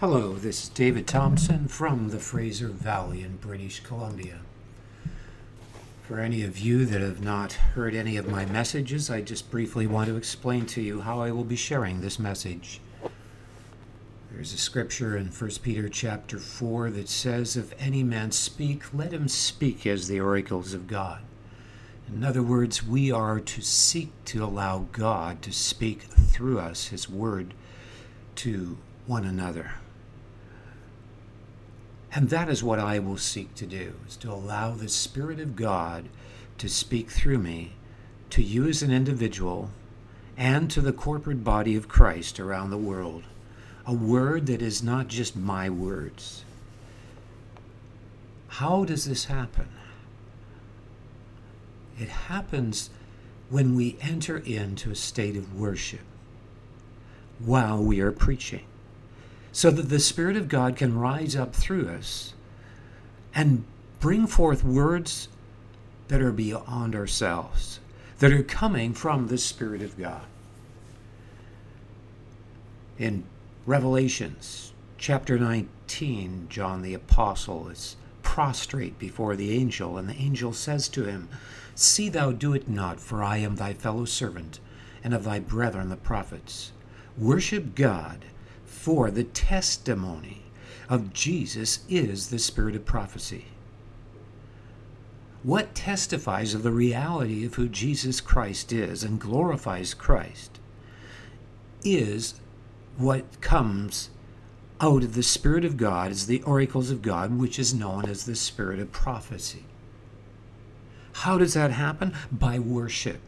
Hello, this is David Thompson from the Fraser Valley in British Columbia. For any of you that have not heard any of my messages, I just briefly want to explain to you how I will be sharing this message. There's a scripture in 1 Peter chapter 4 that says, If any man speak, let him speak as the oracles of God. In other words, we are to seek to allow God to speak through us His word to one another. And that is what I will seek to do, is to allow the Spirit of God to speak through me to you as an individual and to the corporate body of Christ around the world. A word that is not just my words. How does this happen? It happens when we enter into a state of worship while we are preaching, so that the Spirit of God can rise up through us and bring forth words that are beyond ourselves, that are coming from the Spirit of God. In Revelations chapter 19, John the Apostle is prostrate before the angel, and the angel says to him, See thou do it not, for I am thy fellow servant, and of thy brethren the prophets. Worship God, for the testimony of Jesus is the spirit of prophecy. What testifies of the reality of who Jesus Christ is and glorifies Christ is what comes out of the Spirit of God as the oracles of God, which is known as the Spirit of prophecy. How does that happen? By worship.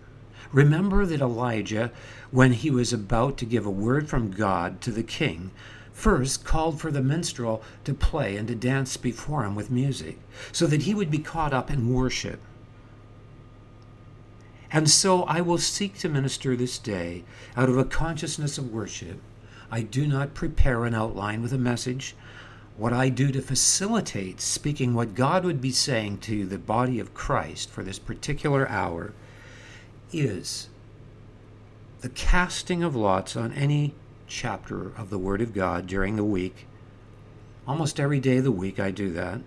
Remember that Elijah, when he was about to give a word from God to the king, first called for the minstrel to play and to dance before him with music, so that he would be caught up in worship. And so I will seek to minister this day out of a consciousness of worship I do not prepare an outline with a message. What I do to facilitate speaking what God would be saying to the body of Christ for this particular hour is the casting of lots on any chapter of the Word of God during the week. Almost every day of the week, I do that.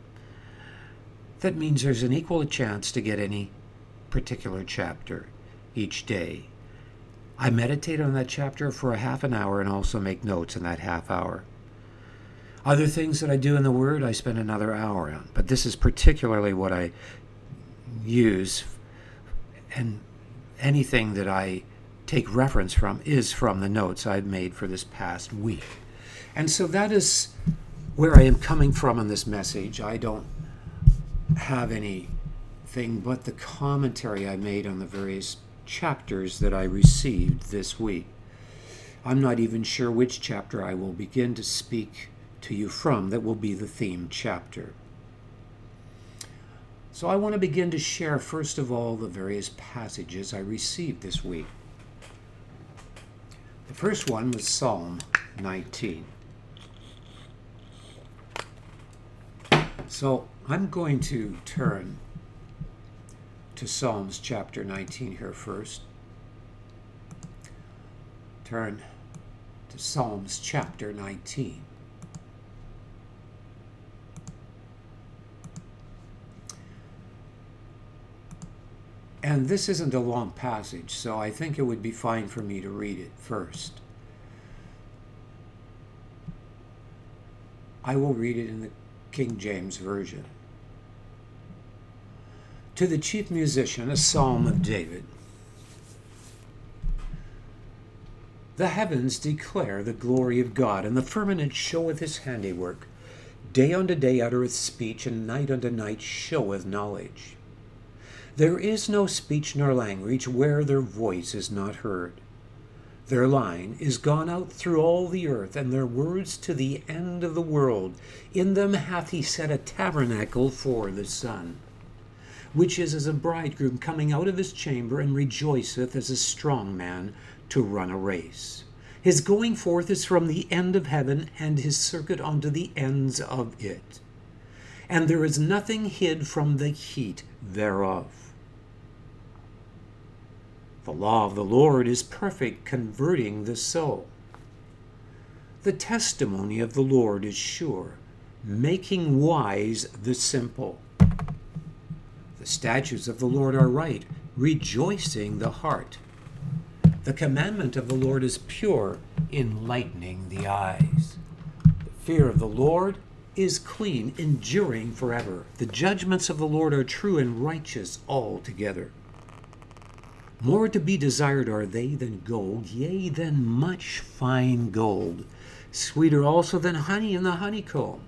That means there's an equal chance to get any particular chapter each day. I meditate on that chapter for a half an hour and also make notes in that half hour. Other things that I do in the Word, I spend another hour on, but this is particularly what I use, and anything that I take reference from is from the notes I've made for this past week. And so that is where I am coming from in this message. I don't have anything but the commentary I made on the various chapters that I received this week. I'm not even sure which chapter I will begin to speak to you from that will be the theme chapter. So I want to begin to share, first of all, the various passages I received this week. The first one was Psalm 19. So I'm going to turn to Psalms chapter 19 here first. Turn to Psalms chapter 19. And this isn't a long passage, so I think it would be fine for me to read it first. I will read it in the King James Version to the chief musician a psalm of David. The heavens declare the glory of God, and the firmament showeth his handiwork. Day unto day uttereth speech, and night unto night showeth knowledge. There is no speech nor language where their voice is not heard. Their line is gone out through all the earth, and their words to the end of the world. In them hath he set a tabernacle for the sun which is as a bridegroom coming out of his chamber and rejoiceth as a strong man to run a race. His going forth is from the end of heaven, and his circuit unto the ends of it. And there is nothing hid from the heat thereof. The law of the Lord is perfect, converting the soul. The testimony of the Lord is sure, making wise the simple. The statutes of the Lord are right, rejoicing the heart. The commandment of the Lord is pure, enlightening the eyes. The fear of the Lord is clean, enduring forever. The judgments of the Lord are true and righteous altogether. More to be desired are they than gold, yea, than much fine gold, sweeter also than honey in the honeycomb.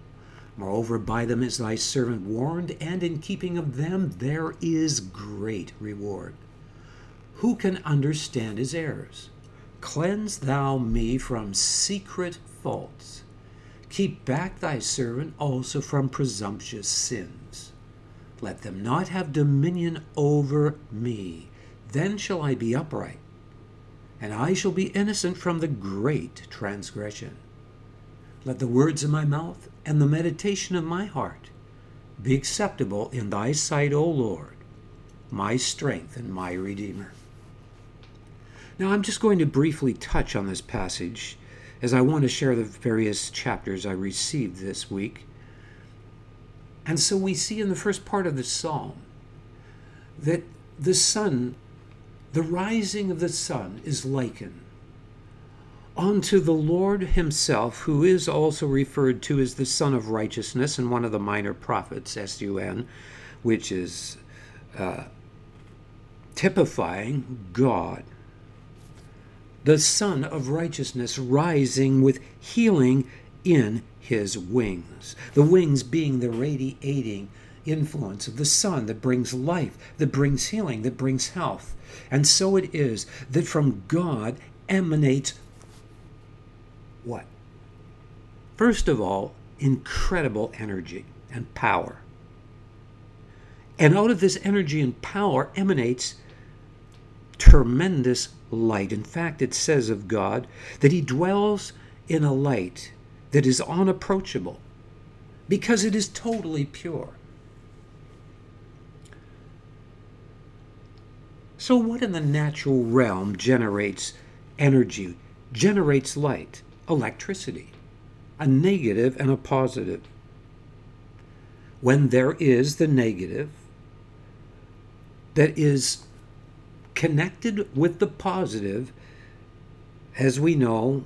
Moreover, by them is thy servant warned, and in keeping of them there is great reward. Who can understand his errors? Cleanse thou me from secret faults. Keep back thy servant also from presumptuous sins. Let them not have dominion over me. Then shall I be upright, and I shall be innocent from the great transgression. Let the words of my mouth and the meditation of my heart be acceptable in thy sight, O Lord, my strength and my Redeemer. Now, I'm just going to briefly touch on this passage as I want to share the various chapters I received this week. And so we see in the first part of the psalm that the sun, the rising of the sun, is likened unto the Lord Himself, who is also referred to as the Sun of Righteousness and one of the minor prophets, S U N, which is uh, typifying God. The Sun of Righteousness rising with healing in His wings. The wings being the radiating influence of the sun that brings life, that brings healing, that brings health. And so it is that from God emanates what? First of all, incredible energy and power. And out of this energy and power emanates tremendous light. In fact, it says of God that He dwells in a light that is unapproachable because it is totally pure. So, what in the natural realm generates energy, generates light? electricity, a negative and a positive. When there is the negative that is connected with the positive, as we know,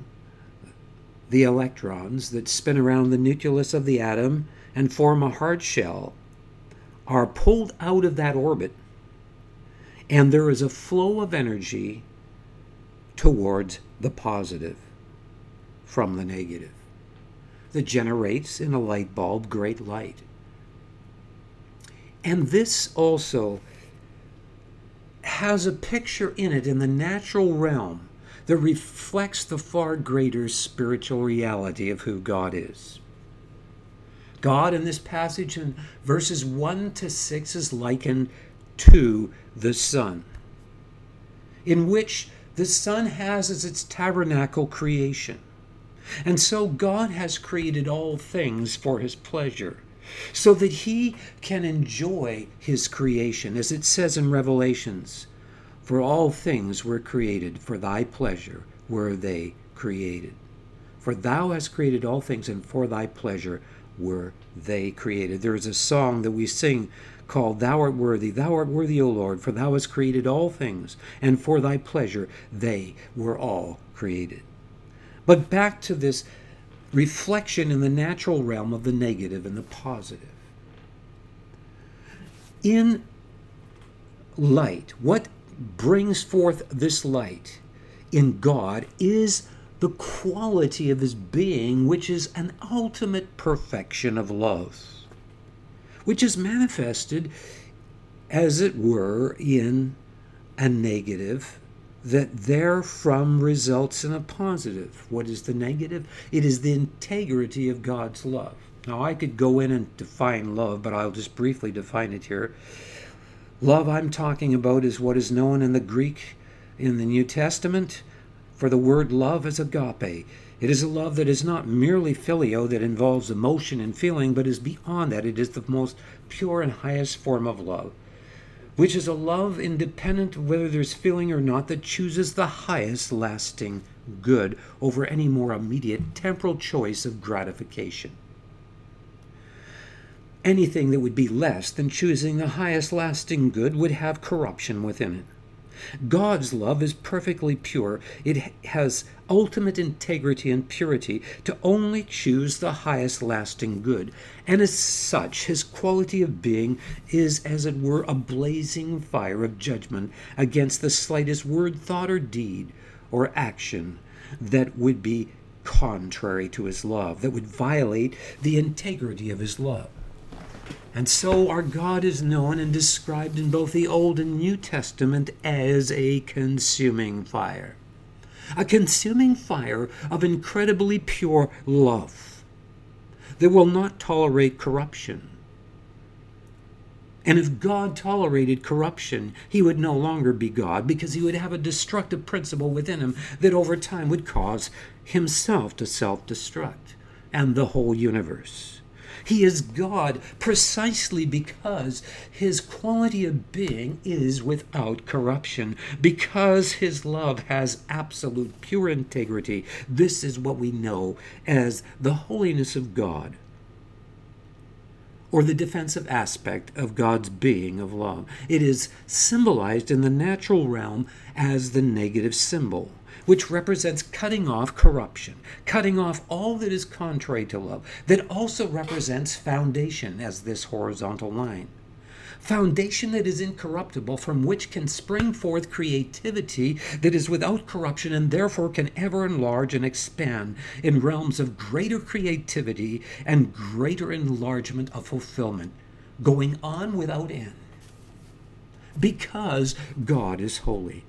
the electrons that spin around the nucleus of the atom and form a hard shell are pulled out of that orbit, and there is a flow of energy towards the positive from the negative that generates in a light bulb great light. And this also has a picture in it in the natural realm that reflects the far greater spiritual reality of who God is. God in this passage in verses 1 to 6 is likened to the sun, in which the sun has as its tabernacle creation. And so God has created all things for his pleasure, so that he can enjoy his creation, as it says in Revelations For all things were created for thy pleasure, were they created. For thou hast created all things, and for thy pleasure were they created. There is a song that we sing called Thou art worthy, Thou art worthy, O Lord, for thou hast created all things, and for thy pleasure they were all created. But back to this reflection in the natural realm of the negative and the positive. In light, what brings forth this light in God is the quality of his being, which is an ultimate perfection of love, which is manifested, as it were, in a negative that therefrom results in a positive. What is the negative? It is the integrity of God's love. Now, I could go in and define love, but I'll just briefly define it here. Love I'm talking about is what is known in the Greek in the New Testament for the word love is agape. It is a love that is not merely filial, that involves emotion and feeling, but is beyond that. It is the most pure and highest form of love which is a love independent of whether there's feeling or not that chooses the highest lasting good over any more immediate temporal choice of gratification. Anything that would be less than choosing the highest lasting good would have corruption within it. God's love is perfectly pure. It has ultimate integrity and purity to only choose the highest lasting good. And as such, his quality of being is, as it were, a blazing fire of judgment against the slightest word, thought, or deed or action that would be contrary to his love, that would violate the integrity of his love. And so our God is known and described in both the Old and New Testament as a consuming fire. A consuming fire of incredibly pure love that will not tolerate corruption. And if God tolerated corruption, he would no longer be God because he would have a destructive principle within him that over time would cause himself to self destruct and the whole universe. He is God precisely because his quality of being is without corruption, because his love has absolute pure integrity. This is what we know as the holiness of God or the defensive aspect of God's being of love. It is symbolized in the natural realm as the negative symbol which represents cutting off corruption, cutting off all that is contrary to love, that also represents foundation as this horizontal line. Foundation that is incorruptible, from which can spring forth creativity that is without corruption and therefore can ever enlarge and expand in realms of greater creativity and greater enlargement of fulfillment, going on without end. Because God is holy.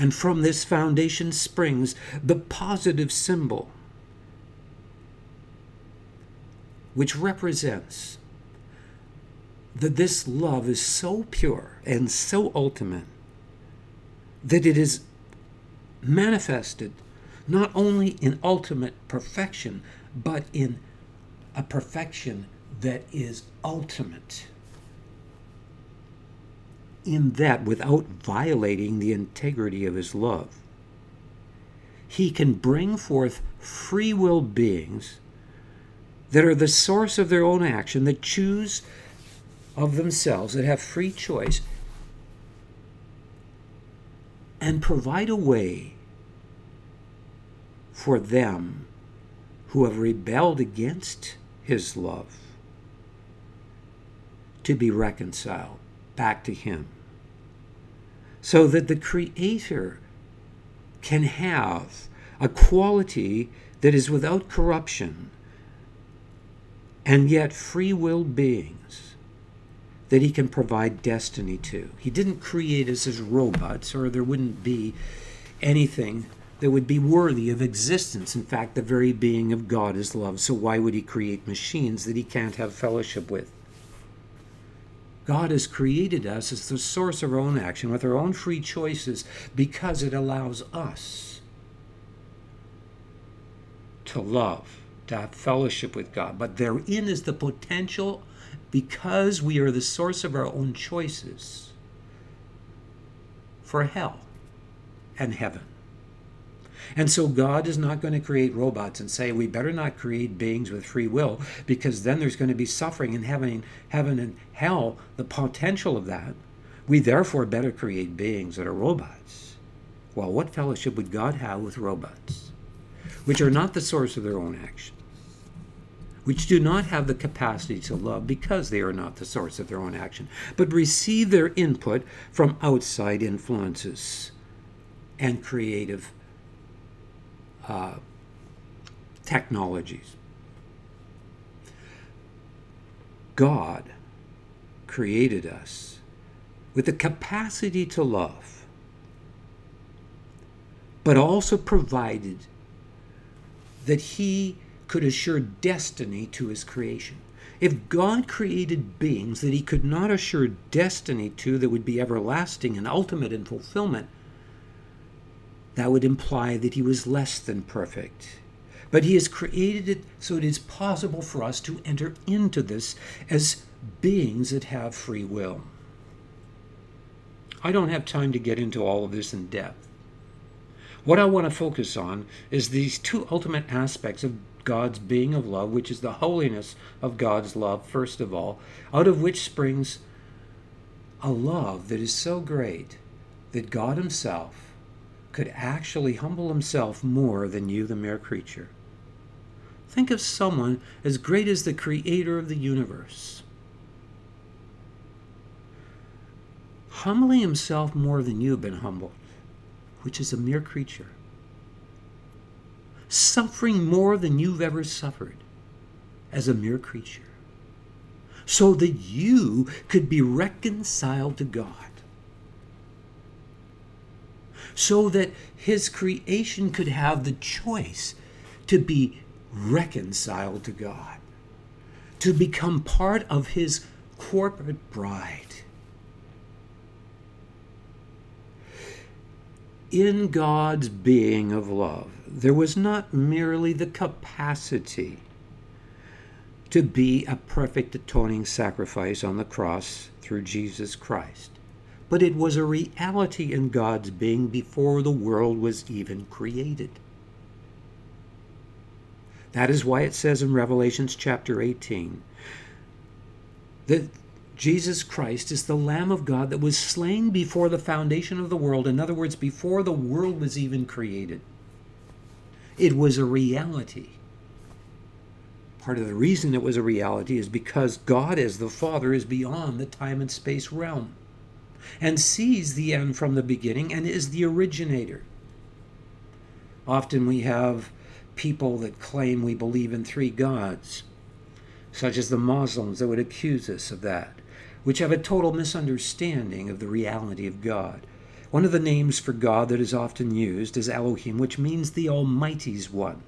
And from this foundation springs the positive symbol, which represents that this love is so pure and so ultimate that it is manifested not only in ultimate perfection, but in a perfection that is ultimate in that without violating the integrity of his love. He can bring forth free will beings that are the source of their own action, that choose of themselves, that have free choice, and provide a way for them who have rebelled against his love to be reconciled back to Him. So that the Creator can have a quality that is without corruption and yet free will beings that He can provide destiny to. He didn't create us as robots, or there wouldn't be anything that would be worthy of existence. In fact, the very being of God is love. So why would He create machines that He can't have fellowship with? God has created us as the source of our own action with our own free choices because it allows us to love, to have fellowship with God. But therein is the potential, because we are the source of our own choices, for hell and heaven. And so God is not going to create robots and say we better not create beings with free will because then there's going to be suffering in heaven, heaven and hell, the potential of that. We therefore better create beings that are robots. Well, what fellowship would God have with robots, which are not the source of their own action, which do not have the capacity to love because they are not the source of their own action, but receive their input from outside influences and creative technologies. God created us with the capacity to love, but also provided that He could assure destiny to His creation. If God created beings that He could not assure destiny to that would be everlasting and ultimate in fulfillment, that would imply that he was less than perfect. But he has created it so it is possible for us to enter into this as beings that have free will. I don't have time to get into all of this in depth. What I want to focus on is these two ultimate aspects of God's being of love, which is the holiness of God's love, first of all, out of which springs a love that is so great that God Himself could actually humble Himself more than you, the mere creature. Think of someone as great as the Creator of the universe. Humbling Himself more than you have been humbled, which is a mere creature suffering more than you've ever suffered as a mere creature, so that you could be reconciled to God, so that His creation could have the choice to be reconciled to God, to become part of His corporate bride. In God's being of love, there was not merely the capacity to be a perfect atoning sacrifice on the cross through Jesus Christ, but it was a reality in God's being before the world was even created. That is why it says in Revelations chapter 18 that Jesus Christ is the Lamb of God that was slain before the foundation of the world. In other words, before the world was even created. It was a reality. Part of the reason it was a reality is because God, as the Father, is beyond the time and space realm and sees the end from the beginning and is the originator. Often we have people that claim we believe in three gods, such as the Muslims that would accuse us of that, which have a total misunderstanding of the reality of God. One of the names for God that is often used is Elohim, which means the Almighty's One.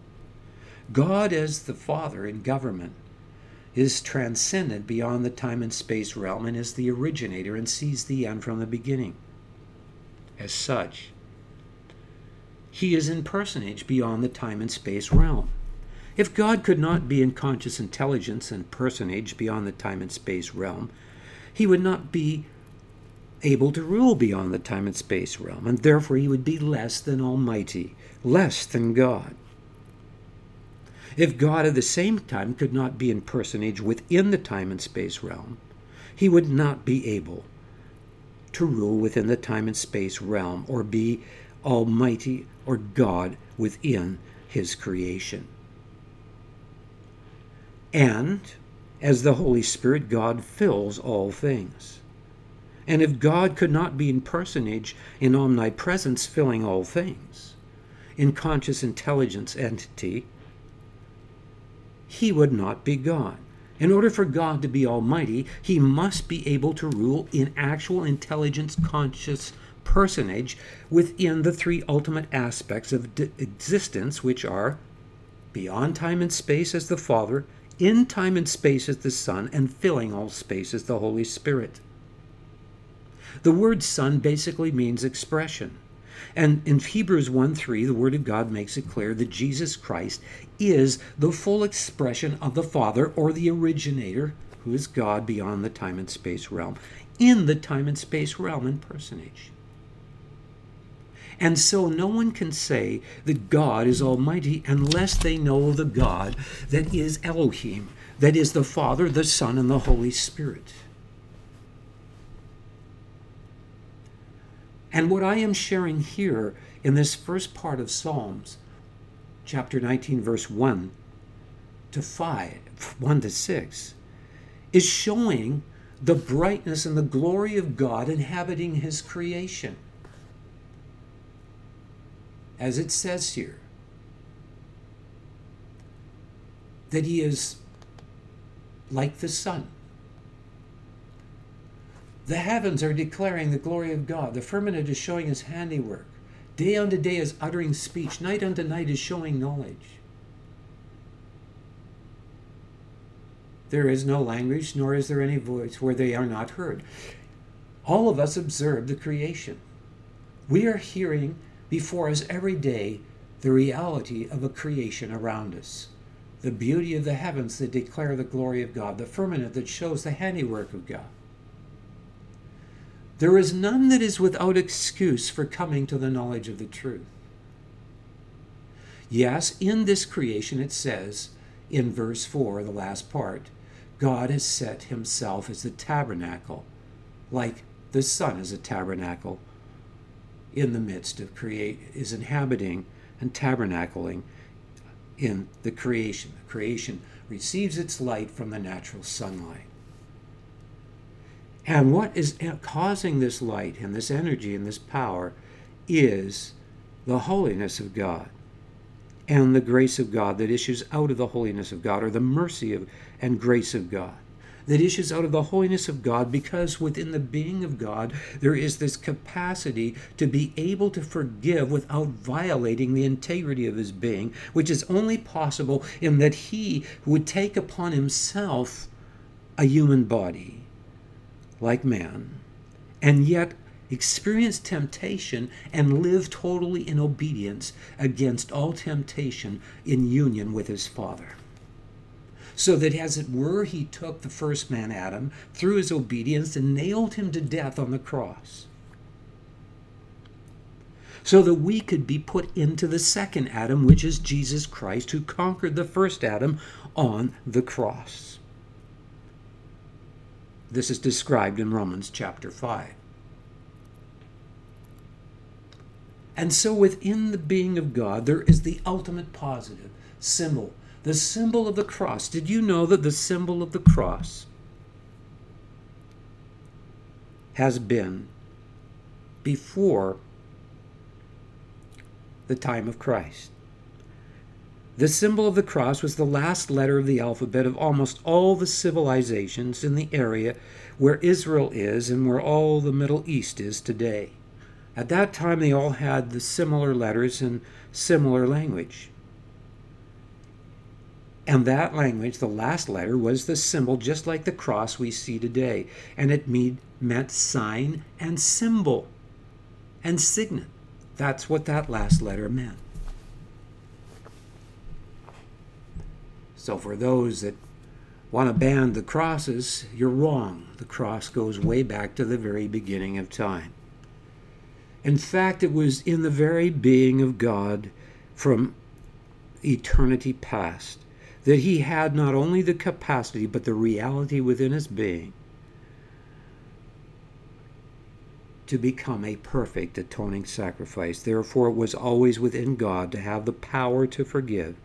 God, as the Father in government, is transcendent beyond the time and space realm and is the originator and sees the end from the beginning. As such, he is in personage beyond the time and space realm. If God could not be in conscious intelligence and personage beyond the time and space realm, he would not be able to rule beyond the time and space realm, and therefore he would be less than Almighty, less than God. If God at the same time could not be in personage within the time and space realm, he would not be able to rule within the time and space realm or be Almighty or God within his creation. And as the Holy Spirit, God fills all things. And if God could not be in personage, in omnipresence, filling all things, in conscious intelligence entity, he would not be God. In order for God to be almighty, he must be able to rule in actual intelligence conscious personage within the three ultimate aspects of d- existence, which are beyond time and space as the Father, in time and space as the Son, and filling all space as the Holy Spirit. The word son basically means expression. And in Hebrews 1 3, the Word of God makes it clear that Jesus Christ is the full expression of the Father or the originator, who is God beyond the time and space realm, in the time and space realm and personage. And so no one can say that God is Almighty unless they know the God that is Elohim, that is the Father, the Son, and the Holy Spirit. And what I am sharing here in this first part of Psalms, chapter 19, verse 1 to 5, 1 to 6, is showing the brightness and the glory of God inhabiting his creation. As it says here, that he is like the sun the heavens are declaring the glory of God. The firmament is showing his handiwork. Day unto day is uttering speech. Night unto night is showing knowledge. There is no language, nor is there any voice where they are not heard. All of us observe the creation. We are hearing before us every day the reality of a creation around us. The beauty of the heavens that declare the glory of God, the firmament that shows the handiwork of God. There is none that is without excuse for coming to the knowledge of the truth. Yes, in this creation, it says in verse 4, the last part, God has set himself as the tabernacle, like the sun is a tabernacle in the midst of create is inhabiting and tabernacling in the creation. The creation receives its light from the natural sunlight. And what is causing this light and this energy and this power is the holiness of God and the grace of God that issues out of the holiness of God, or the mercy of, and grace of God that issues out of the holiness of God because within the being of God there is this capacity to be able to forgive without violating the integrity of his being, which is only possible in that he would take upon himself a human body like man and yet experience temptation and live totally in obedience against all temptation in union with his Father. So that, as it were, he took the first man, Adam, through his obedience and nailed him to death on the cross. So that we could be put into the second Adam, which is Jesus Christ, who conquered the first Adam on the cross. This is described in Romans chapter 5. And so within the being of God, there is the ultimate positive symbol, the symbol of the cross. Did you know that the symbol of the cross has been before the time of Christ? The symbol of the cross was the last letter of the alphabet of almost all the civilizations in the area where Israel is and where all the Middle East is today. At that time, they all had the similar letters and similar language. And that language, the last letter, was the symbol just like the cross we see today. And it mean, meant sign and symbol and signet. That's what that last letter meant. So, for those that want to ban the crosses, you're wrong. The cross goes way back to the very beginning of time. In fact, it was in the very being of God from eternity past that he had not only the capacity but the reality within his being to become a perfect atoning sacrifice. Therefore, it was always within God to have the power to forgive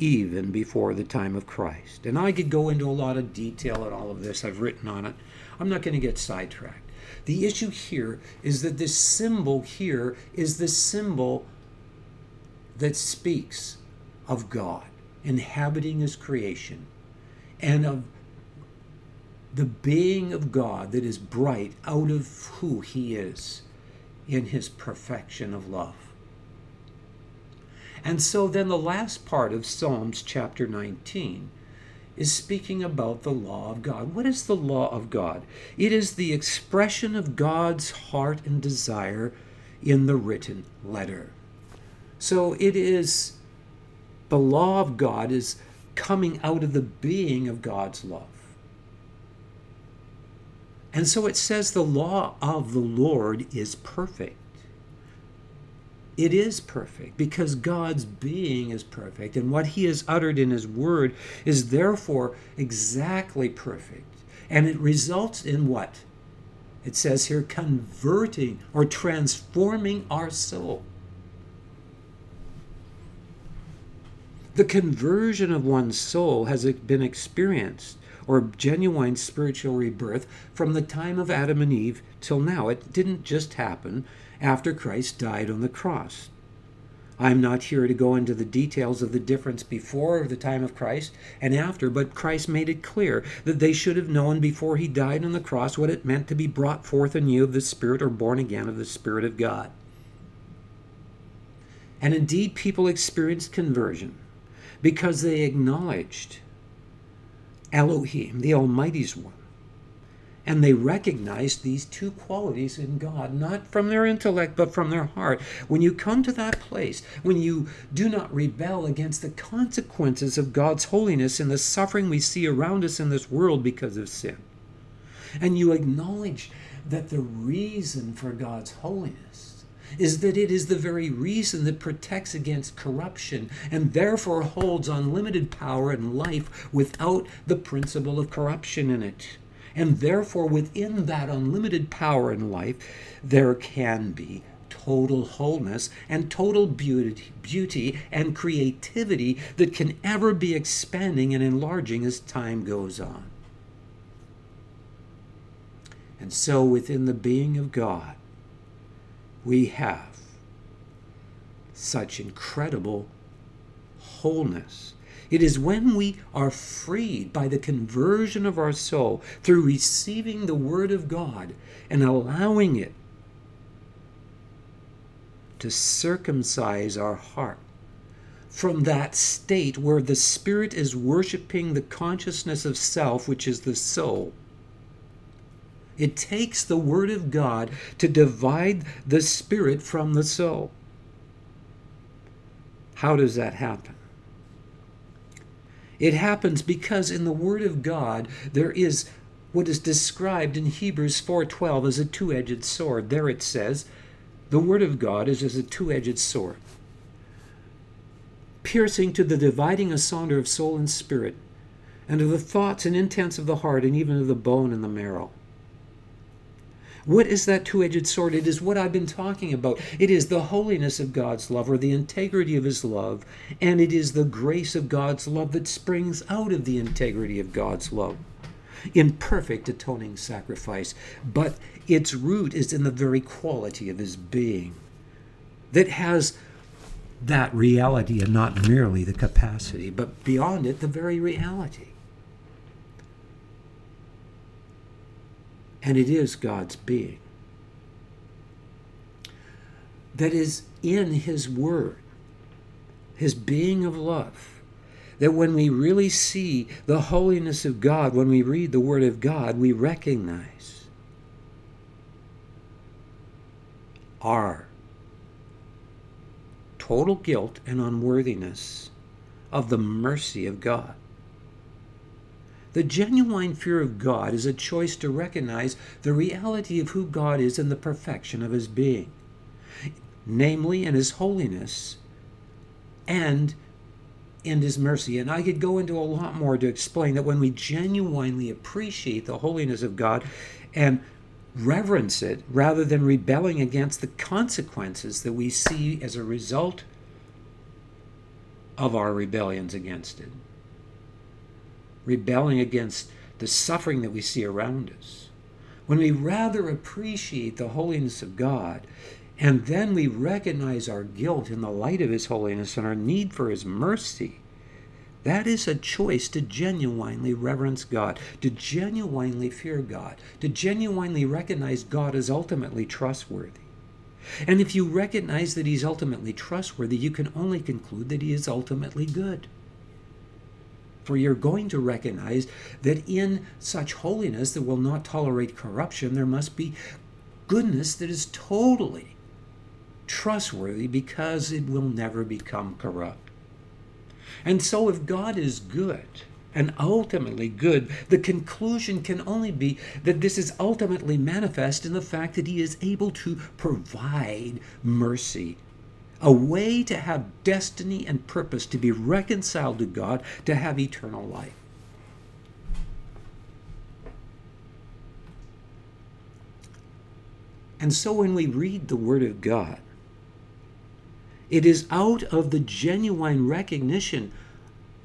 even before the time of Christ. And I could go into a lot of detail on all of this. I've written on it. I'm not going to get sidetracked. The issue here is that this symbol here is the symbol that speaks of God inhabiting his creation and of the being of God that is bright out of who he is in his perfection of love. And so then the last part of Psalms chapter 19 is speaking about the law of God. What is the law of God? It is the expression of God's heart and desire in the written letter. So it is the law of God is coming out of the being of God's love. And so it says the law of the Lord is perfect it is perfect because God's being is perfect, and what He has uttered in His Word is therefore exactly perfect. And it results in what? It says here converting or transforming our soul. The conversion of one's soul has been experienced, or genuine spiritual rebirth, from the time of Adam and Eve till now. It didn't just happen after Christ died on the cross. I'm not here to go into the details of the difference before the time of Christ and after, but Christ made it clear that they should have known before he died on the cross what it meant to be brought forth anew of the Spirit or born again of the Spirit of God. And indeed, people experienced conversion because they acknowledged Elohim, the Almighty's one, and they recognized these two qualities in God, not from their intellect, but from their heart. When you come to that place, when you do not rebel against the consequences of God's holiness and the suffering we see around us in this world because of sin, and you acknowledge that the reason for God's holiness is that it is the very reason that protects against corruption and therefore holds unlimited power and life without the principle of corruption in it. And therefore, within that unlimited power in life, there can be total wholeness and total beauty, beauty and creativity that can ever be expanding and enlarging as time goes on. And so, within the being of God, we have such incredible wholeness. It is when we are freed by the conversion of our soul through receiving the Word of God and allowing it to circumcise our heart from that state where the Spirit is worshiping the consciousness of self, which is the soul, it takes the Word of God to divide the spirit from the soul. How does that happen? It happens because in the Word of God there is what is described in Hebrews 4:12 as a two-edged sword. There it says, the Word of God is as a two-edged sword, piercing to the dividing asunder of soul and spirit, and of the thoughts and intents of the heart, and even of the bone and the marrow. What is that two edged sword? It is what I've been talking about. It is the holiness of God's love or the integrity of His love, and it is the grace of God's love that springs out of the integrity of God's love in perfect atoning sacrifice. But its root is in the very quality of His being that has that reality and not merely the capacity, but beyond it, the very reality. And it is God's being. That is in His Word, His being of love. That when we really see the holiness of God, when we read the Word of God, we recognize our total guilt and unworthiness of the mercy of God. The genuine fear of God is a choice to recognize the reality of who God is and the perfection of his being, namely in his holiness and in his mercy. And I could go into a lot more to explain that when we genuinely appreciate the holiness of God and reverence it rather than rebelling against the consequences that we see as a result of our rebellions against it rebelling against the suffering that we see around us, when we rather appreciate the holiness of God, and then we recognize our guilt in the light of His holiness and our need for His mercy, that is a choice to genuinely reverence God, to genuinely fear God, to genuinely recognize God as ultimately trustworthy. And if you recognize that He's ultimately trustworthy, you can only conclude that He is ultimately good. For you're going to recognize that in such holiness that will not tolerate corruption, there must be goodness that is totally trustworthy because it will never become corrupt. And so, if God is good, and ultimately good, the conclusion can only be that this is ultimately manifest in the fact that He is able to provide mercy a way to have destiny and purpose, to be reconciled to God, to have eternal life. And so when we read the Word of God, it is out of the genuine recognition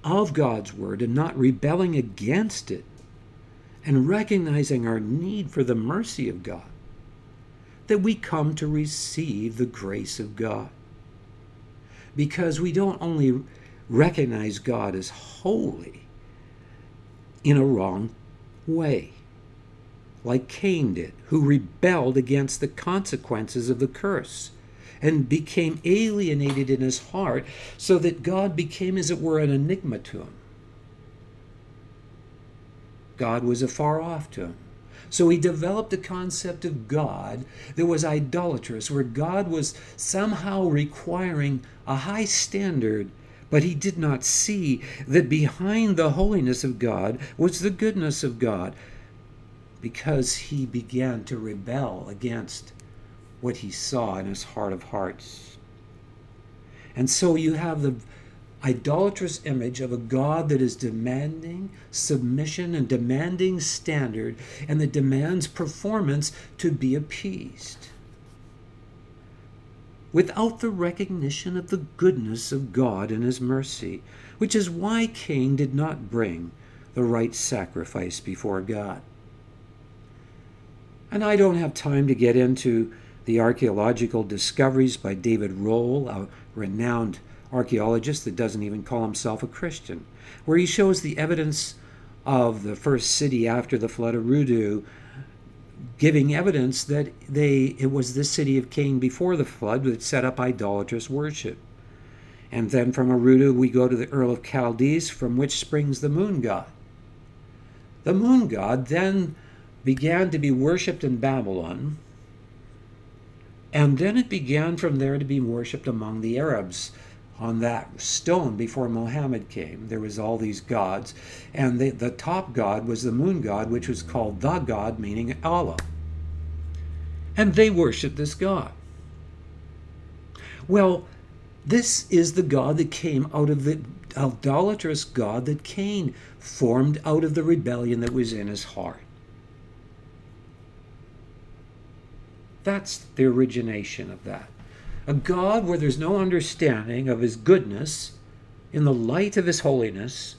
of God's Word and not rebelling against it and recognizing our need for the mercy of God that we come to receive the grace of God because we don't only recognize God as holy in a wrong way, like Cain did, who rebelled against the consequences of the curse and became alienated in his heart, so that God became, as it were, an enigma to him. God was afar off to him. So he developed a concept of God that was idolatrous, where God was somehow requiring a high standard, but he did not see that behind the holiness of God was the goodness of God, because he began to rebel against what he saw in his heart of hearts. And so you have the idolatrous image of a God that is demanding submission and demanding standard and that demands performance to be appeased. Without the recognition of the goodness of God and His mercy, which is why Cain did not bring the right sacrifice before God. And I don't have time to get into the archaeological discoveries by David Rohl, a renowned archaeologist that doesn't even call himself a Christian, where he shows the evidence of the first city after the flood of Eridu, giving evidence that they it was the city of Cain before the flood that set up idolatrous worship. And then from Eridu we go to the Ur of Chaldees, from which springs the moon god. The moon god then began to be worshipped in Babylon, and then it began from there to be worshipped among the Arabs on that stone before Muhammad came. There was all these gods, and the, the top god was the moon god, which was called the god, meaning Allah. And they worshiped this god. Well, this is the God that came out of the idolatrous God that Cain formed out of the rebellion that was in his heart. That's the origination of that. A God where there's no understanding of his goodness in the light of his holiness,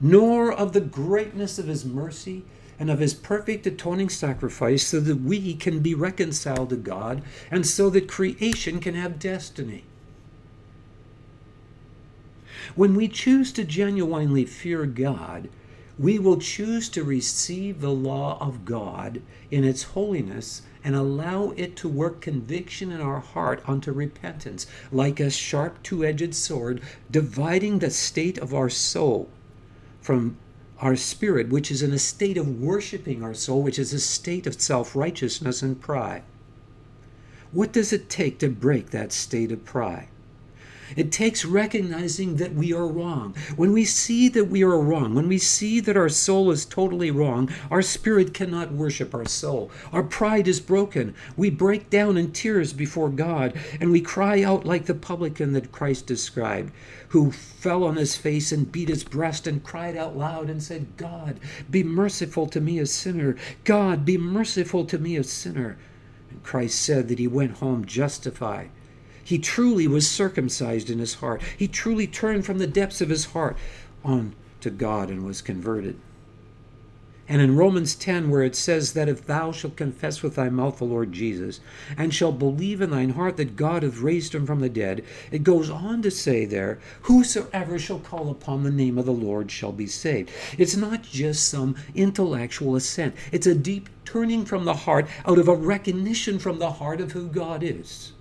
nor of the greatness of his mercy and of his perfect atoning sacrifice, so that we can be reconciled to God and so that creation can have destiny. When we choose to genuinely fear God, we will choose to receive the law of God in its holiness and allow it to work conviction in our heart unto repentance, like a sharp two edged sword, dividing the state of our soul from our spirit, which is in a state of worshiping our soul, which is a state of self righteousness and pride. What does it take to break that state of pride? It takes recognizing that we are wrong. When we see that we are wrong, when we see that our soul is totally wrong, our spirit cannot worship our soul. Our pride is broken. We break down in tears before God and we cry out like the publican that Christ described, who fell on his face and beat his breast and cried out loud and said, God, be merciful to me, a sinner. God, be merciful to me, a sinner. And Christ said that he went home justified he truly was circumcised in his heart. He truly turned from the depths of his heart on to God and was converted. And in Romans 10, where it says that if thou shalt confess with thy mouth the Lord Jesus, and shalt believe in thine heart that God hath raised him from the dead, it goes on to say there, whosoever shall call upon the name of the Lord shall be saved. It's not just some intellectual assent, it's a deep turning from the heart out of a recognition from the heart of who God is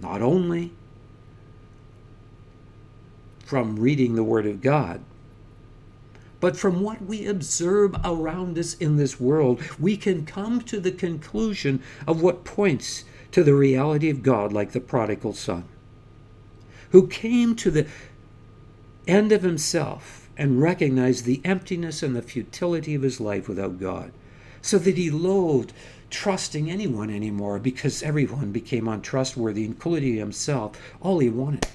not only from reading the Word of God, but from what we observe around us in this world, we can come to the conclusion of what points to the reality of God, like the prodigal son, who came to the end of himself and recognized the emptiness and the futility of his life without God, so that he loathed trusting anyone anymore because everyone became untrustworthy, including himself. All he wanted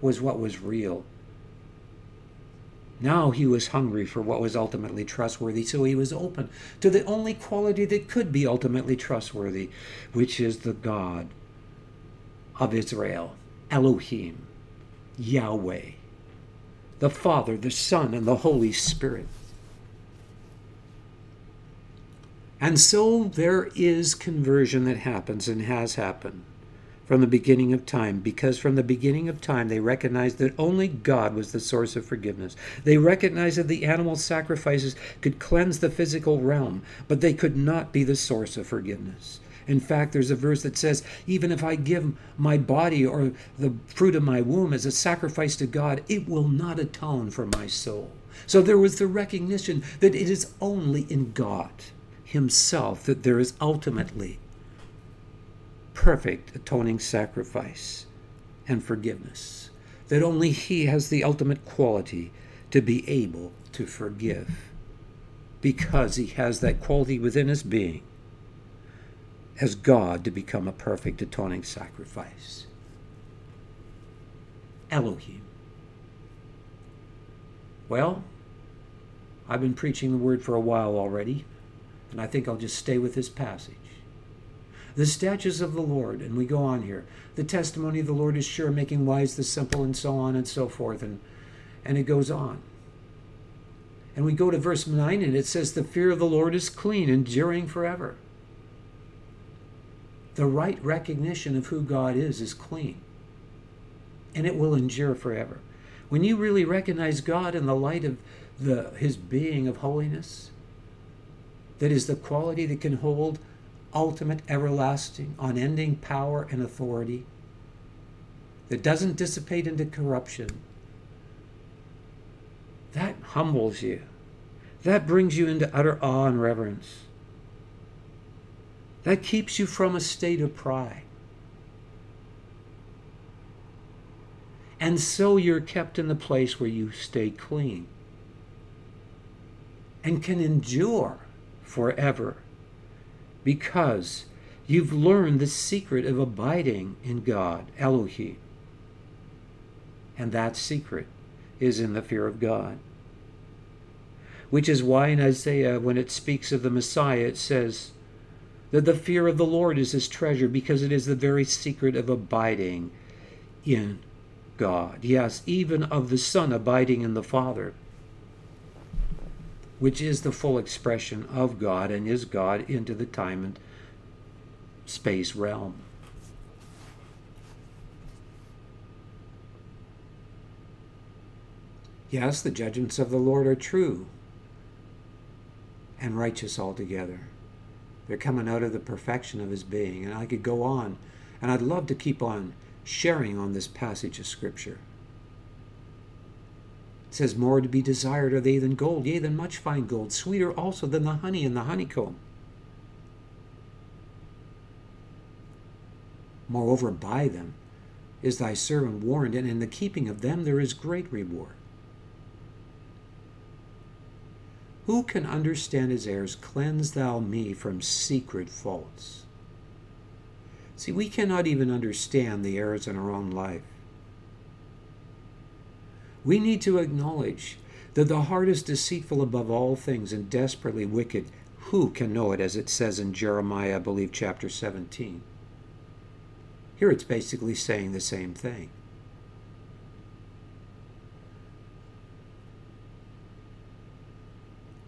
was what was real. Now he was hungry for what was ultimately trustworthy, so he was open to the only quality that could be ultimately trustworthy, which is the God of Israel, Elohim, Yahweh, the Father, the Son, and the Holy Spirit. And so there is conversion that happens and has happened from the beginning of time, because from the beginning of time they recognized that only God was the source of forgiveness. They recognized that the animal sacrifices could cleanse the physical realm, but they could not be the source of forgiveness. In fact, there's a verse that says, Even if I give my body or the fruit of my womb as a sacrifice to God, it will not atone for my soul. So there was the recognition that it is only in God himself that there is ultimately perfect atoning sacrifice and forgiveness, that only he has the ultimate quality to be able to forgive because he has that quality within his being. as God to become a perfect atoning sacrifice. Elohim. Well, I've been preaching the word for a while already, and I think I'll just stay with this passage. The statutes of the Lord, and we go on here. The testimony of the Lord is sure, making wise the simple, and so on and so forth, and and it goes on. And we go to verse 9, and it says, The fear of the Lord is clean, enduring forever. The right recognition of who God is is clean, and it will endure forever. When you really recognize God in the light of the, his being of holiness, that is the quality that can hold ultimate, everlasting, unending power and authority, that doesn't dissipate into corruption, that humbles you. That brings you into utter awe and reverence. That keeps you from a state of pride. And so you're kept in the place where you stay clean and can endure forever because you've learned the secret of abiding in God, Elohim. And that secret is in the fear of God which is why in Isaiah, when it speaks of the Messiah, it says that the fear of the Lord is his treasure because it is the very secret of abiding in God. Yes, even of the Son abiding in the Father, which is the full expression of God and is God into the time and space realm. Yes, the judgments of the Lord are true and righteous altogether. They're coming out of the perfection of his being. And I could go on, and I'd love to keep on sharing on this passage of Scripture. Says, More to be desired are they than gold, yea, than much fine gold, sweeter also than the honey and the honeycomb. Moreover, by them is thy servant warned, and in the keeping of them there is great reward. Who can understand his errors? Cleanse thou me from secret faults. See, we cannot even understand the errors in our own life. We need to acknowledge that the heart is deceitful above all things and desperately wicked. Who can know it, as it says in Jeremiah, I believe, chapter 17? Here it's basically saying the same thing.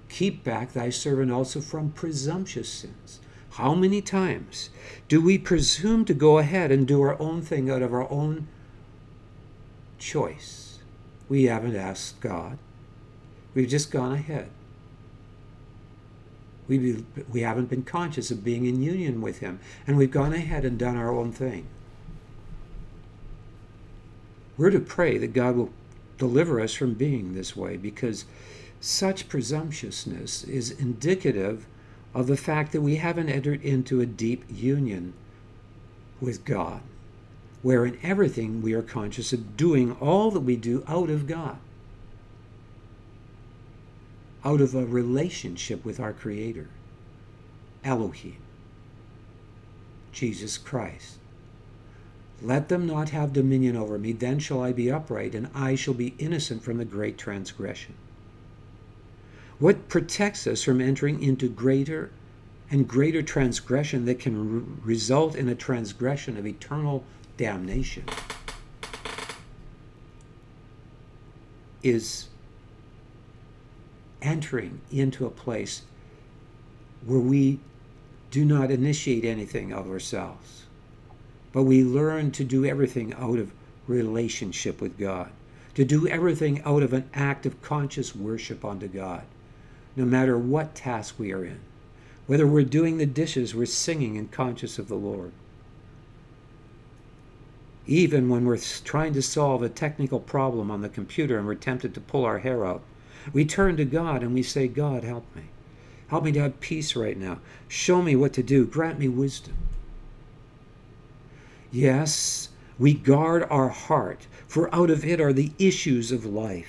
Keep back thy servant also from presumptuous sins. How many times do we presume to go ahead and do our own thing out of our own choice? We haven't asked God. We've just gone ahead. We, we haven't been conscious of being in union with Him, and we've gone ahead and done our own thing. We're to pray that God will deliver us from being this way because such presumptuousness is indicative of the fact that we haven't entered into a deep union with God, where in everything we are conscious of doing all that we do out of God, out of a relationship with our Creator, Elohim, Jesus Christ. Let them not have dominion over me, then shall I be upright, and I shall be innocent from the great transgression. What protects us from entering into greater and greater transgression that can re- result in a transgression of eternal damnation is entering into a place where we do not initiate anything of ourselves, but we learn to do everything out of relationship with God, to do everything out of an act of conscious worship unto God no matter what task we are in. Whether we're doing the dishes, we're singing and conscious of the Lord. Even when we're trying to solve a technical problem on the computer and we're tempted to pull our hair out, we turn to God and we say, God, help me. Help me to have peace right now. Show me what to do. Grant me wisdom. Yes, we guard our heart, for out of it are the issues of life.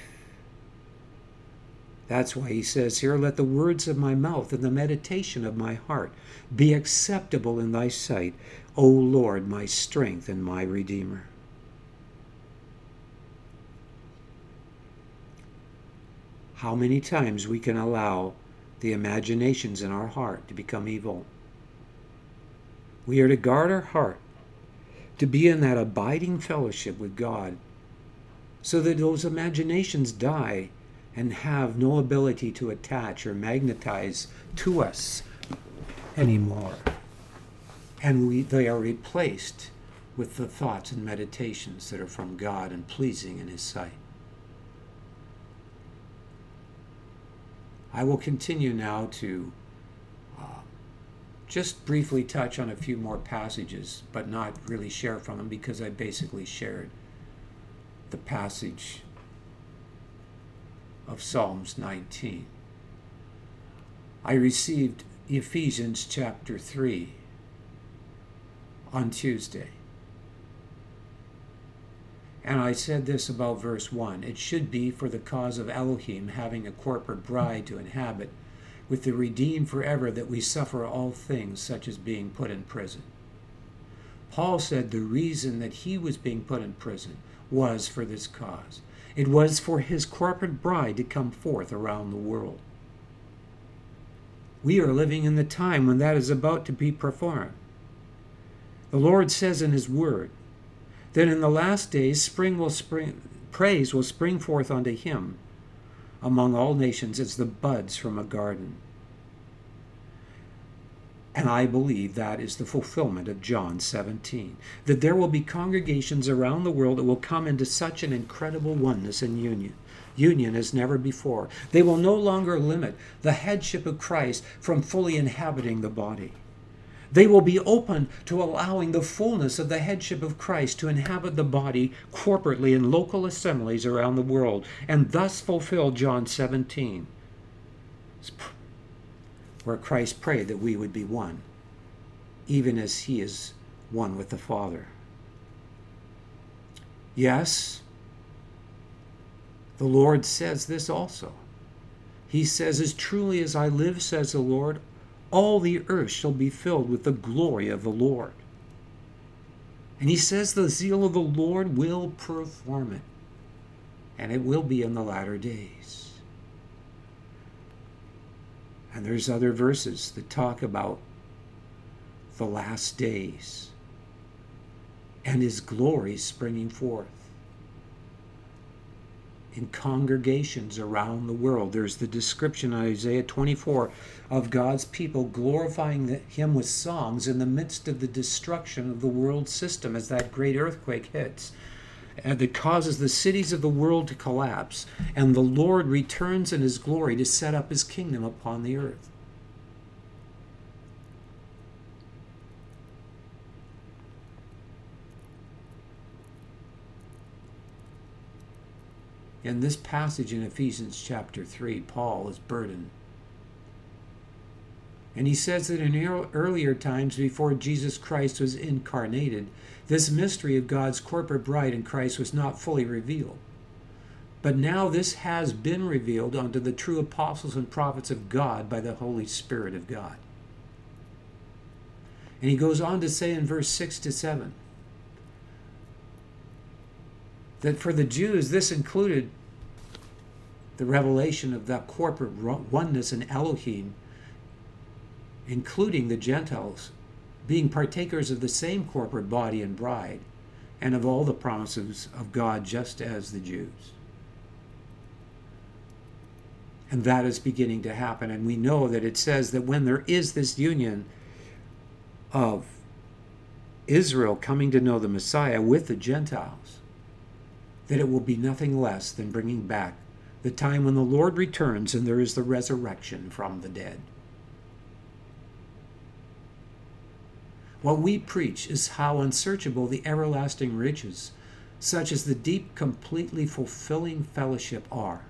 That's why he says here, Let the words of my mouth and the meditation of my heart be acceptable in thy sight, O Lord, my strength and my redeemer. How many times we can allow the imaginations in our heart to become evil. We are to guard our heart, to be in that abiding fellowship with God, so that those imaginations die and have no ability to attach or magnetize to us anymore. And we, they are replaced with the thoughts and meditations that are from God and pleasing in His sight. I will continue now to uh, just briefly touch on a few more passages, but not really share from them because I basically shared the passage of Psalms 19. I received Ephesians chapter 3 on Tuesday. And I said this about verse 1 It should be for the cause of Elohim having a corporate bride to inhabit, with the redeemed forever, that we suffer all things, such as being put in prison. Paul said the reason that he was being put in prison was for this cause. It was for his corporate bride to come forth around the world. We are living in the time when that is about to be performed. The Lord says in his word, that in the last days spring will spring praise will spring forth unto him among all nations as the buds from a garden. And I believe that is the fulfillment of John 17. That there will be congregations around the world that will come into such an incredible oneness and union. Union as never before. They will no longer limit the headship of Christ from fully inhabiting the body. They will be open to allowing the fullness of the headship of Christ to inhabit the body corporately in local assemblies around the world, and thus fulfill John 17, where Christ prayed that we would be one, even as he is one with the Father. Yes, the Lord says this also. He says, As truly as I live, says the Lord, all the earth shall be filled with the glory of the Lord. And he says the zeal of the Lord will perform it, and it will be in the latter days. And there's other verses that talk about the last days and his glory springing forth in congregations around the world. There's the description in Isaiah 24 of God's people glorifying Him with songs in the midst of the destruction of the world system as that great earthquake hits. And that causes the cities of the world to collapse, and the Lord returns in His glory to set up His kingdom upon the earth. In this passage in Ephesians chapter 3, Paul is burdened. And he says that in earlier times, before Jesus Christ was incarnated, this mystery of God's corporate bride in Christ was not fully revealed. But now this has been revealed unto the true apostles and prophets of God by the Holy Spirit of God. And he goes on to say in verse 6 to 7 that for the Jews, this included the revelation of that corporate oneness in Elohim, including the Gentiles, being partakers of the same corporate body and bride, and of all the promises of God, just as the Jews. And that is beginning to happen. And we know that it says that when there is this union of Israel coming to know the Messiah with the Gentiles, that it will be nothing less than bringing back the time when the Lord returns and there is the resurrection from the dead. What we preach is how unsearchable the everlasting riches, such as the deep, completely fulfilling fellowship, are,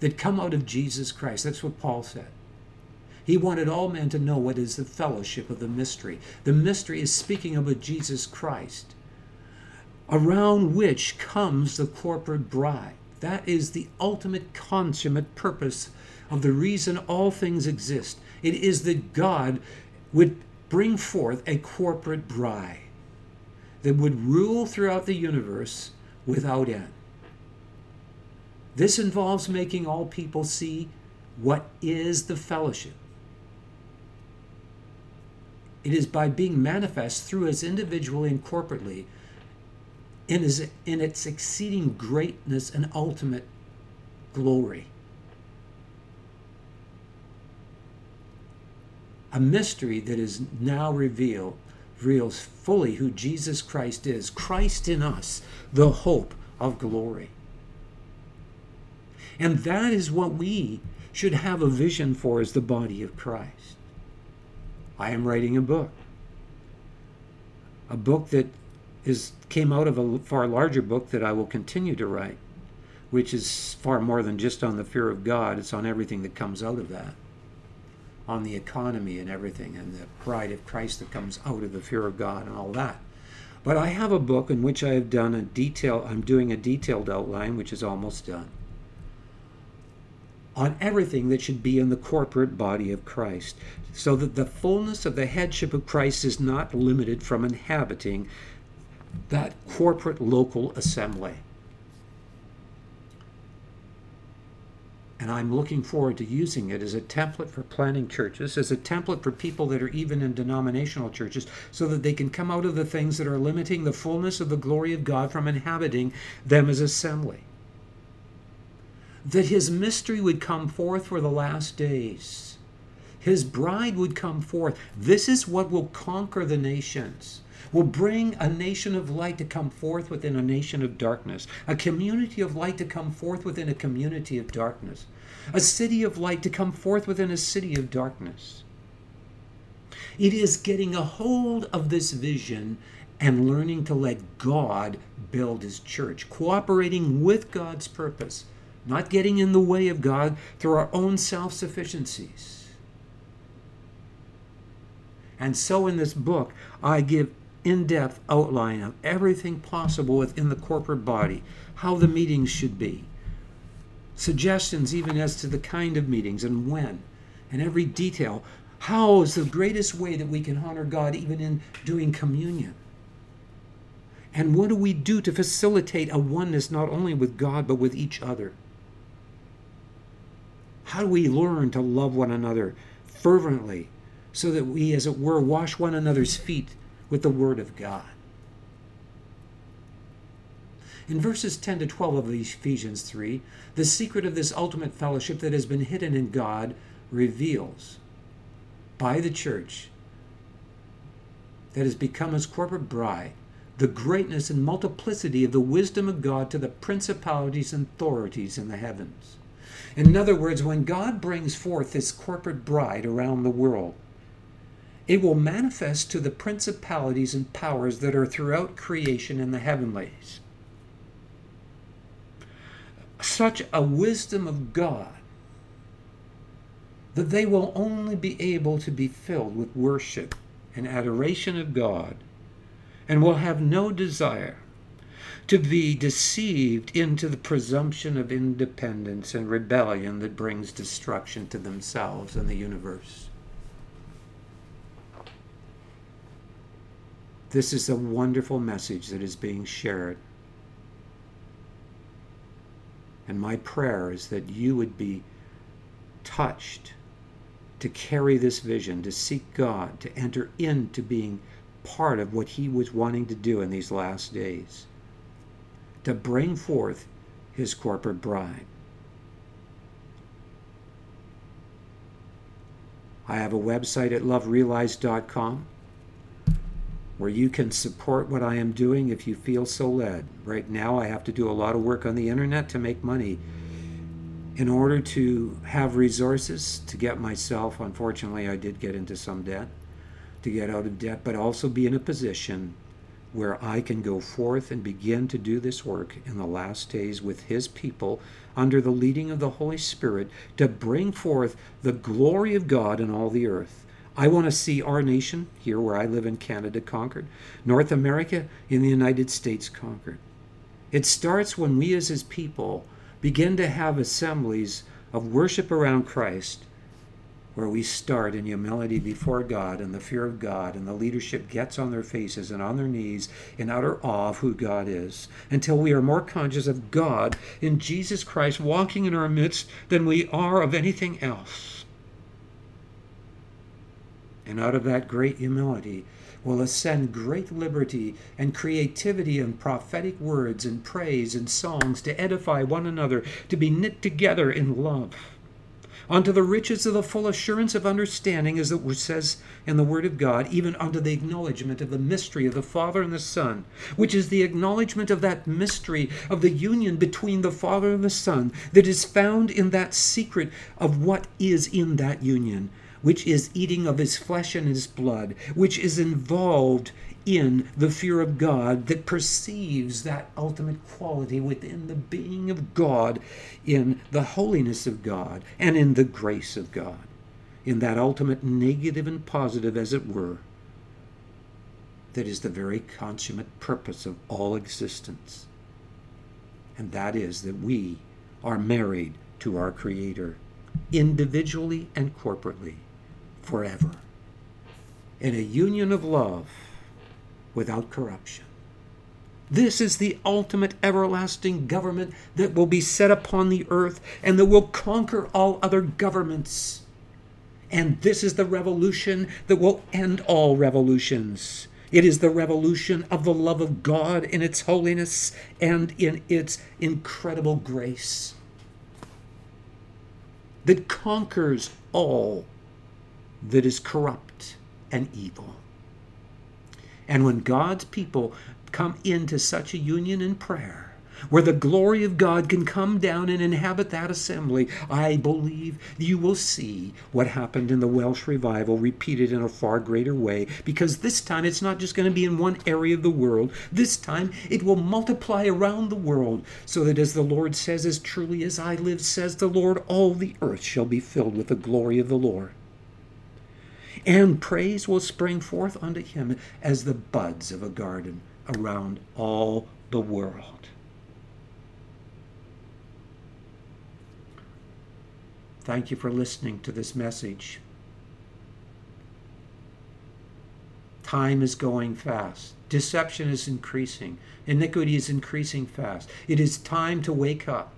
that come out of Jesus Christ. That's what Paul said. He wanted all men to know what is the fellowship of the mystery. The mystery is speaking about Jesus Christ, around which comes the corporate bride, That is the ultimate consummate purpose of the reason all things exist. It is that God would bring forth a corporate bride that would rule throughout the universe without end. This involves making all people see what is the fellowship. It is by being manifest through us individually and corporately in, his, in its exceeding greatness and ultimate glory. A mystery that is now revealed reveals fully who Jesus Christ is Christ in us, the hope of glory. And that is what we should have a vision for as the body of Christ. I am writing a book. A book that is came out of a far larger book that I will continue to write, which is far more than just on the fear of God, it's on everything that comes out of that. On the economy and everything and the pride of Christ that comes out of the fear of God and all that. But I have a book in which I have done a detail I'm doing a detailed outline which is almost done on everything that should be in the corporate body of Christ, so that the fullness of the headship of Christ is not limited from inhabiting that corporate local assembly. And I'm looking forward to using it as a template for planning churches, as a template for people that are even in denominational churches, so that they can come out of the things that are limiting the fullness of the glory of God from inhabiting them as assembly that his mystery would come forth for the last days. His bride would come forth. This is what will conquer the nations, will bring a nation of light to come forth within a nation of darkness, a community of light to come forth within a community of darkness, a city of light to come forth within a city of darkness. It is getting a hold of this vision and learning to let God build his church, cooperating with God's purpose not getting in the way of God through our own self sufficiencies. And so in this book, I give in depth outline of everything possible within the corporate body, how the meetings should be, suggestions even as to the kind of meetings and when, and every detail. How is the greatest way that we can honor God even in doing communion? And what do we do to facilitate a oneness not only with God but with each other? How do we learn to love one another fervently so that we, as it were, wash one another's feet with the Word of God? In verses 10 to 12 of Ephesians 3, the secret of this ultimate fellowship that has been hidden in God reveals by the church that has become his corporate bride the greatness and multiplicity of the wisdom of God to the principalities and authorities in the heavens. In other words, when God brings forth his corporate bride around the world, it will manifest to the principalities and powers that are throughout creation in the heavenlies. Such a wisdom of God that they will only be able to be filled with worship and adoration of God and will have no desire to be deceived into the presumption of independence and rebellion that brings destruction to themselves and the universe. This is a wonderful message that is being shared. And my prayer is that you would be touched to carry this vision, to seek God, to enter into being part of what He was wanting to do in these last days to bring forth his corporate bride. I have a website at loverealized.com where you can support what I am doing if you feel so led. Right now, I have to do a lot of work on the internet to make money in order to have resources to get myself. Unfortunately, I did get into some debt to get out of debt, but also be in a position where I can go forth and begin to do this work in the last days with His people under the leading of the Holy Spirit to bring forth the glory of God in all the earth. I want to see our nation, here where I live in Canada, conquered, North America in the United States conquered. It starts when we as His people begin to have assemblies of worship around Christ where we start in humility before God and the fear of God, and the leadership gets on their faces and on their knees in utter awe of who God is, until we are more conscious of God in Jesus Christ walking in our midst than we are of anything else. And out of that great humility will ascend great liberty and creativity and prophetic words and praise and songs to edify one another, to be knit together in love. Unto the riches of the full assurance of understanding, as it says in the Word of God, even unto the acknowledgement of the mystery of the Father and the Son, which is the acknowledgement of that mystery of the union between the Father and the Son that is found in that secret of what is in that union, which is eating of his flesh and his blood, which is involved in the fear of God that perceives that ultimate quality within the being of God, in the holiness of God, and in the grace of God, in that ultimate negative and positive, as it were, that is the very consummate purpose of all existence. And that is that we are married to our Creator, individually and corporately, forever, in a union of love without corruption. This is the ultimate everlasting government that will be set upon the earth and that will conquer all other governments. And this is the revolution that will end all revolutions. It is the revolution of the love of God in its holiness and in its incredible grace that conquers all that is corrupt and evil. And when God's people come into such a union in prayer, where the glory of God can come down and inhabit that assembly, I believe you will see what happened in the Welsh revival repeated in a far greater way, because this time it's not just going to be in one area of the world. This time it will multiply around the world, so that as the Lord says, as truly as I live, says the Lord, all the earth shall be filled with the glory of the Lord and praise will spring forth unto him as the buds of a garden around all the world. Thank you for listening to this message. Time is going fast. Deception is increasing. Iniquity is increasing fast. It is time to wake up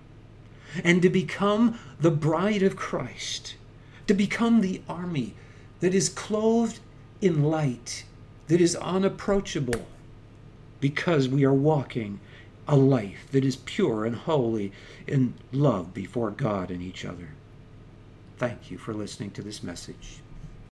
and to become the bride of Christ, to become the army that is clothed in light, that is unapproachable, because we are walking a life that is pure and holy in love before God and each other. Thank you for listening to this message.